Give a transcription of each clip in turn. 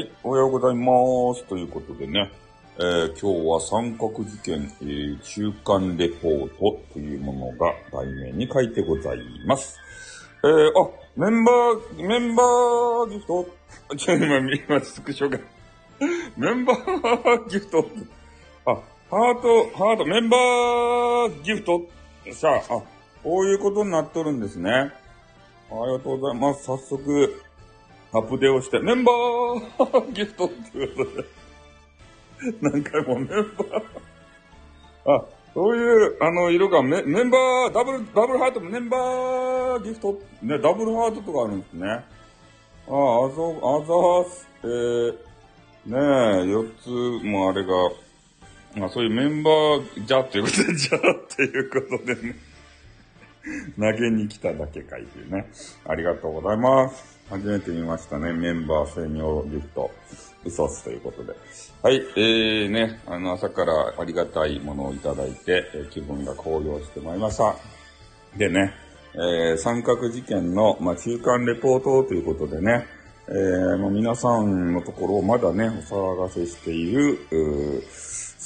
はい、おはようございます。ということでね、えー今日は三角事件、えー中間レポートというものが題名に書いてございます。えー、あ、メンバー、メンバーギフト ちょ、今、今、スクショが。メンバーギフトあ、ハート、ハート、メンバーギフトさあ、あ、こういうことになっとるんですね。ありがとうございます。早速、アップデをして、メンバー ギフトっていうことで、何回もメンバー、あ、そういう、あの、色がメ、メンバー、ダブル、ダブルハートも、メンバーギフト、ね、ダブルハートとかあるんですね。あ、あざ、あざーす、えー、ねえ、四つもあれが、まあ、そういうメンバー、じゃっていうことで、じゃっていうことでね。投げに来ただけかいというね。ありがとうございます。初めて見ましたね。メンバー専用ギフト。嘘っすということで。はい。えーね、あの、朝からありがたいものをいただいて、えー気分が高揚してまいりました。でね、えー三角事件の、まあ、中間レポートということでね、えーもう皆さんのところをまだね、お騒がせしている、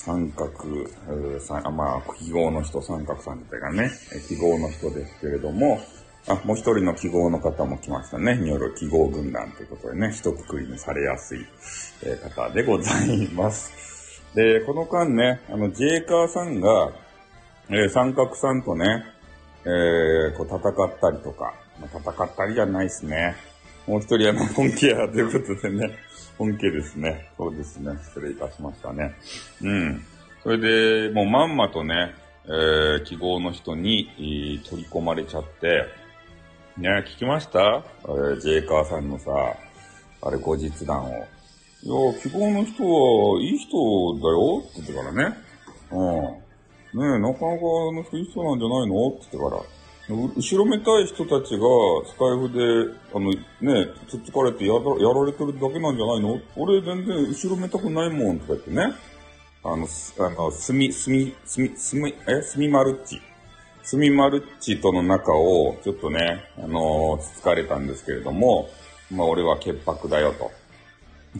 三角、うーさあまあ、記号の人、三角さんっていうかね、記号の人ですけれども、あ、もう一人の記号の方も来ましたね。による記号軍団ということでね、一括りにされやすい、えー方でございます。で、この間ね、あの、ジェイカーさんが、えー三角さんとね、えー、こう戦ったりとか、まあ、戦ったりじゃないですね。もう一人あの、本家やということでね、本家ですね。そうですね。失礼いたしましたね。うん。それで、もうまんまとね、えー、記号の人に、えー取り込まれちゃって、ね、聞きました？えー、ジェイカーさんのさ、あれ後日談を。いや、記号の人はいい人だよって言ってからね。うん。ねえ、なかなかあの人いい人なんじゃないの？って言ってから。後ろめたい人たちがスタイフで、あの、ね、つっつかれてやらやられてるだけなんじゃないの？俺全然後ろめたくないもんとか言ってね。あの、すあの、すみ、すみ、すみ、すみ、え、すみまるっち。すみまるっちとの仲を、ちょっとね、あのつつかれたんですけれども、まあ俺は潔白だよと。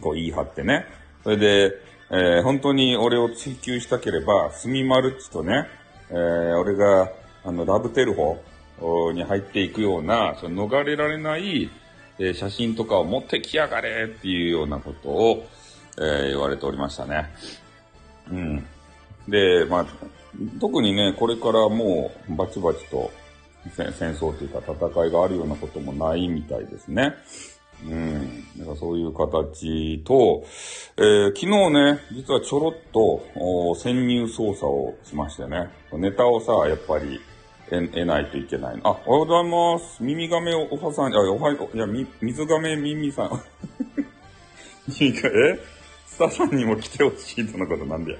こう言い張ってね。それで、えー本当に俺を追求したければ、スミマルッチとね、えー俺が、あの、ラブテルホに入っていくような、その逃れられない、え写真とかを持ってきやがれっていうようなことを、え言われておりましたね。うん。で、まあ、特にね、これからもう、バチバチと戦争というか戦いがあるようなこともないみたいですね。うん。だからそういう形と、えー昨日ね、実はちょろっと潜入捜査をしましてね。ネタをさ、やっぱり得得ないといけない。あ、おはようございます。耳亀おおはさん、あ、おはよう、いや、み、水亀耳さん。耳がえ？スタさんにも来てほしいとのことなんで。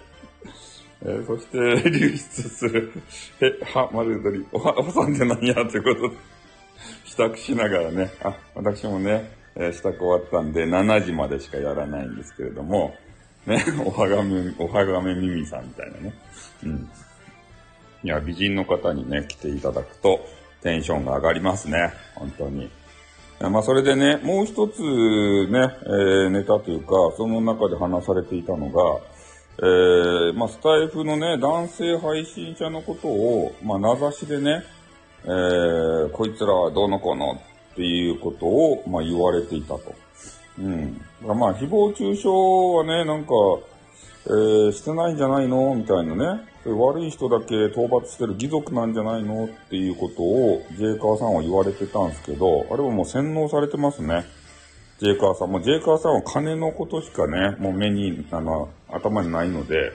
えーそして、流出する、え、は、丸鶏、おは、おはさんって何やということ？で、支度しながらね、あ、私もね、えー支度終わったんで、7時までしかやらないんですけれども、ね、おはがめ、おはがめ耳さんみたいなね。うん。いや、美人の方にね、来ていただくと、テンションが上がりますね。本当に。まあ、それでね、もう一つね、えーネタというか、その中で話されていたのが、えーまあ、スタイフのね、男性配信者のことを、まあ、名指しでね、えーこいつらはどうのこうのっていうことを、まあ、言われていたと。うん。だからまあ、誹謗中傷はね、なんか、えーしてないんじゃないのみたいなね。悪い人だけ討伐してる義族なんじゃないの？っていうことを、ジェイカーさんは言われてたんですけど、あれはもう洗脳されてますね。ジェイカーさん。もうジェイカーさんは金のことしかね、もう目に、あの、頭にないので、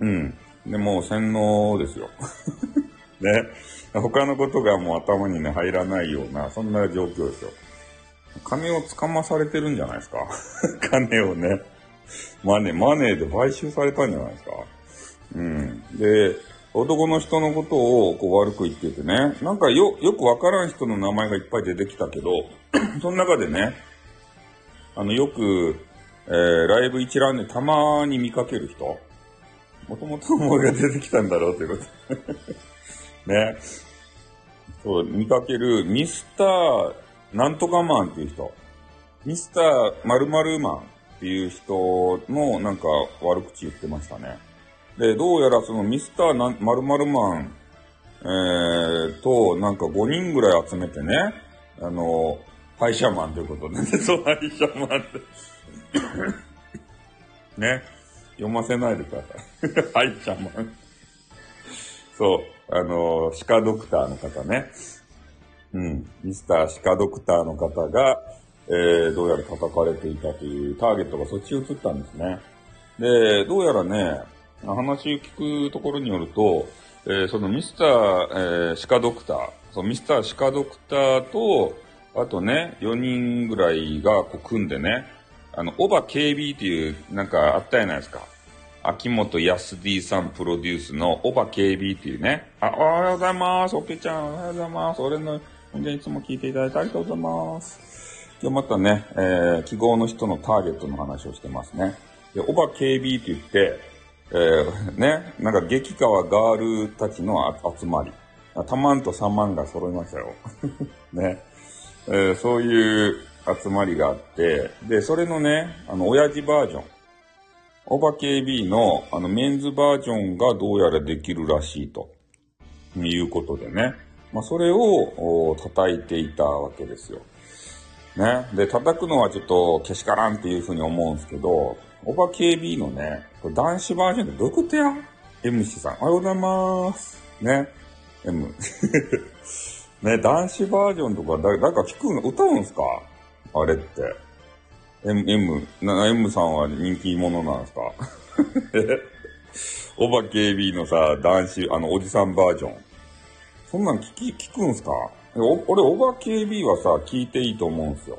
うん。で、もう洗脳ですよ。ね。他のことがもう頭にね、入らないような、そんな状況ですよ。金をつかまされてるんじゃないですか。金をね。マネー、マネーで買収されたんじゃないですか。うん。で、男の人のことをこう悪く言っててね、なんかよ、よくわからん人の名前がいっぱい出てきたけど、その中でね、あの、よく、えー、ライブ一覧でたまに見かける人、もともと思いが出てきたんだろうということ。ね。そう、見かけるミスターなんとかマンっていう人。ミスター〇〇マンっていう人のなんか悪口言ってましたね。で、どうやらそのミスター〇〇マン、えー、と、なんか5人ぐらい集めてね、あの、イシャーマンということでね、そう、イシャーマンってね、読ませないでください。イシャマン。そう、あの、歯科ドクターの方ね。うん。ミスター歯科ドクターの方が、えー、どうやら叩かれていたというターゲットがそっちに移ったんですね。で、どうやらね、話を聞くところによると、えー、そのミスター、えー、歯科ドクター、そのミスター歯科ドクターと、あとね、4人ぐらいがこう組んでね、あの、オバ KB っていう、なんかあったじゃないですか。秋元康 D さんプロデュースのオバ KB っていうね。あ、おはようございます。オケちゃん、おはようございます。俺の、本日いつも聞いていただいてありがとうございます。今日またね、えー、記号の人のターゲットの話をしてますね。で、オバ KB って言って、えー、ね、なんか激川ガールたちの集まり。タマンとサマンが揃いましたよ。ね。えー、そういう集まりがあって、で、それのね、あの、親父バージョン。オバ KB の、あの、メンズバージョンがどうやらできるらしいと。いうことでね。まあ、それを、叩いていたわけですよ。ね。で、叩くのはちょっと、けしからんっていうふうに思うんですけど、オバ KB のね、男子バージョンってどういうことや ?MC さん、おはようございます。ね。M。ね、男子バージョンとか誰、誰か聞くの、歌うんすか？あれって。M、M、な、M さんは人気者なんですか？オバ KB のさ、男子、あの、おじさんバージョン。そんなん聞き、聞くんすか？お俺、オバ KB はさ、聞いていいと思うんすよ。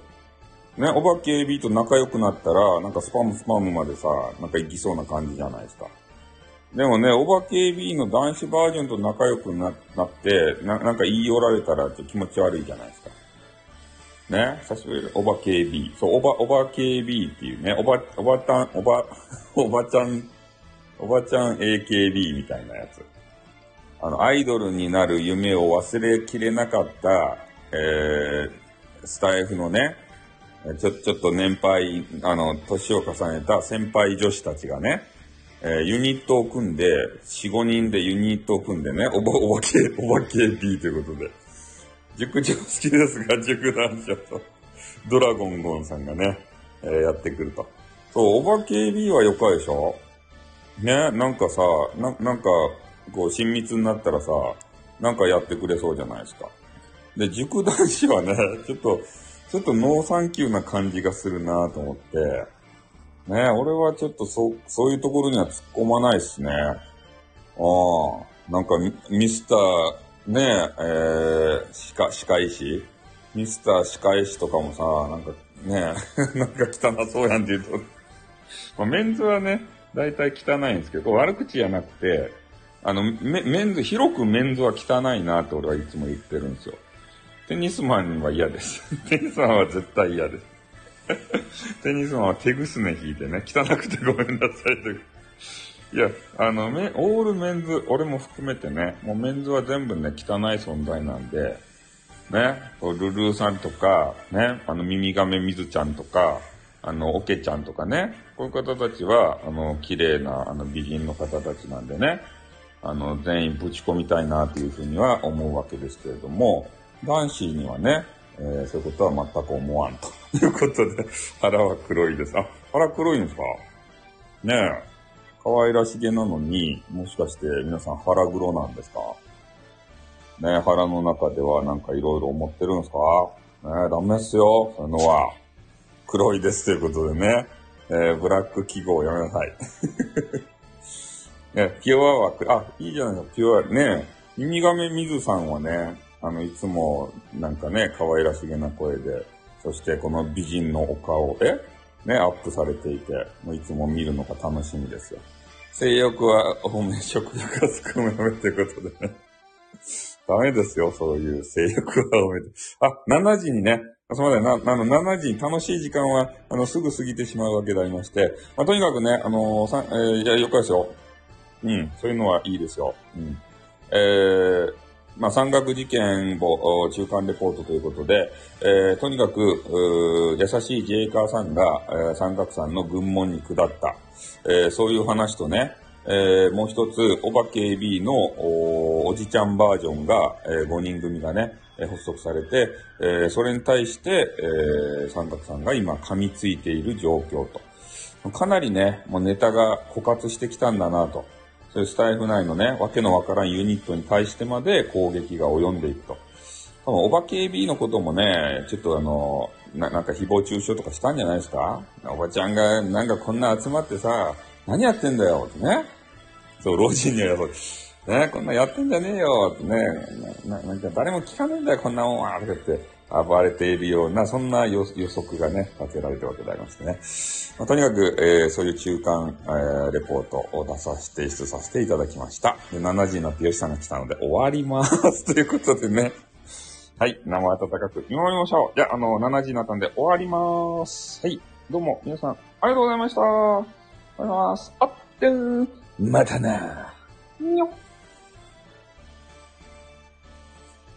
ね、オバ KB と仲良くなったら、なんかスパムスパムまでさ、なんか行きそうな感じじゃないですか。でもね、オバ KB の男子バージョンと仲良くなってな、なんか言い寄られたらちょっと気持ち悪いじゃないですか。ね、久しぶりオバ KB。そう、オバ、オバ KB っていうね、おば、おばたん、おば、おばちゃん、おばちゃん AKB みたいなやつ。あの、アイドルになる夢を忘れきれなかった、えー、スタイフのね、ちょ、ちょっと年配、あの、年を重ねた先輩女子たちがね、えー、ユニットを組んで、4、5人でユニットを組んでね、おば、おばけ、おばけ B ということで。塾長好きですが、塾男子と、ドラゴンゴンさんがね、えー、やってくると。そう、おばけ B はよかでしょ？ね、なんかさ、な、なんか、こう、親密になったらさ、なんかやってくれそうじゃないですか。で、塾男子はね、ちょっと、ちょっとノーサンキューな感じがするなと思って、ね俺はちょっとそ、そういうところには突っ込まないっすね。ああ、なんかミスター、ねえ、えー、歯科、歯科医師ミスター歯科医師とかもさ、なんかね なんか汚そうやんって言うとまあ、メンズはね、だいたい汚いんですけど、悪口じゃなくて、あの、メメンズ、広くメンズは汚いなって俺はいつも言ってるんですよ。テニスマンは嫌です。テニスマンは絶対嫌です。テニスマンは手ぐすね引いてね、汚くてごめんなさいと。いや、あの、メ、オールメンズ、俺も含めてね、もうメンズは全部ね、汚い存在なんで、ね、ルルーさんとか、ね、あの、耳亀みずちゃんとか、あの、オケちゃんとかね、こういう方たちは、あの、綺麗な、あの、美人の方たちなんでね、あの、全員ぶち込みたいなというふうには思うわけですけれども、男子にはね、えー、そういうことは全く思わんということで、腹は黒いです。あ、腹黒いんですか？ねえ。可愛らしげなのに、もしかして皆さん腹黒なんですか？ねえ、腹の中ではなんかいろいろ思ってるんですか？ねえ、ダメっすよ、そういうのは。黒いですということでね。えー、ブラック記号やめなさい。ね、ピュアは、あ、いいじゃないですか、ピュア。ね耳亀水さんはね、あの、いつも、なんかね、可愛らしげな声で、そしてこの美人のお顔で、ね、アップされていて、もういつも見るのが楽しみですよ。性欲は多め、食欲は少めめってことでね。ダメですよ、そういう性欲は多めで。あ、7時にね、すみません、な、あの、7時に楽しい時間は、あの、すぐ過ぎてしまうわけでありまして、まあ、とにかくね、あのー、さ、えー、いや、よかですよ。うん、そういうのはいいですよ。うん。えー、まあ、山岳事件簿中間レポートということで、えー、とにかく、優しい自衛官さんが、えー、山岳さんの軍門に下った、えー、そういう話とね、えー、もう一つ、おば KB のおおじちゃんバージョンが、えー、5人組がね、発足されて、えー、それに対して、えー、三角さんが今噛みついている状況と。かなりね、もうネタが枯渇してきたんだなと。そういうスタイフ内のね、わけのわからんユニットに対してまで攻撃が及んでいくと。多分、おばけ AB のこともね、ちょっとあの、ななんか誹謗中傷とかしたんじゃないですか？おばちゃんがなんかこんな集まってさ、何やってんだよってね。そう、老人にはそう、ね、こんなやってんじゃねえよってね、ななんか誰も聞かねえんだよ、こんなもんはとか言って暴れているような、そんな予測がね、立てられてるわけでありましてね。まあ、とにかく、えー、そういう中間、えー、レポートを出させて、提出させていただきました。で7時になって吉さんが来たので終わります。ということでね。はい、生温かく見守りましょう。じゃあ、あの、7時になったんで終わります。はい、どうも、皆さん、ありがとうございました。ありがとうございます。あってー。またな。にょっ。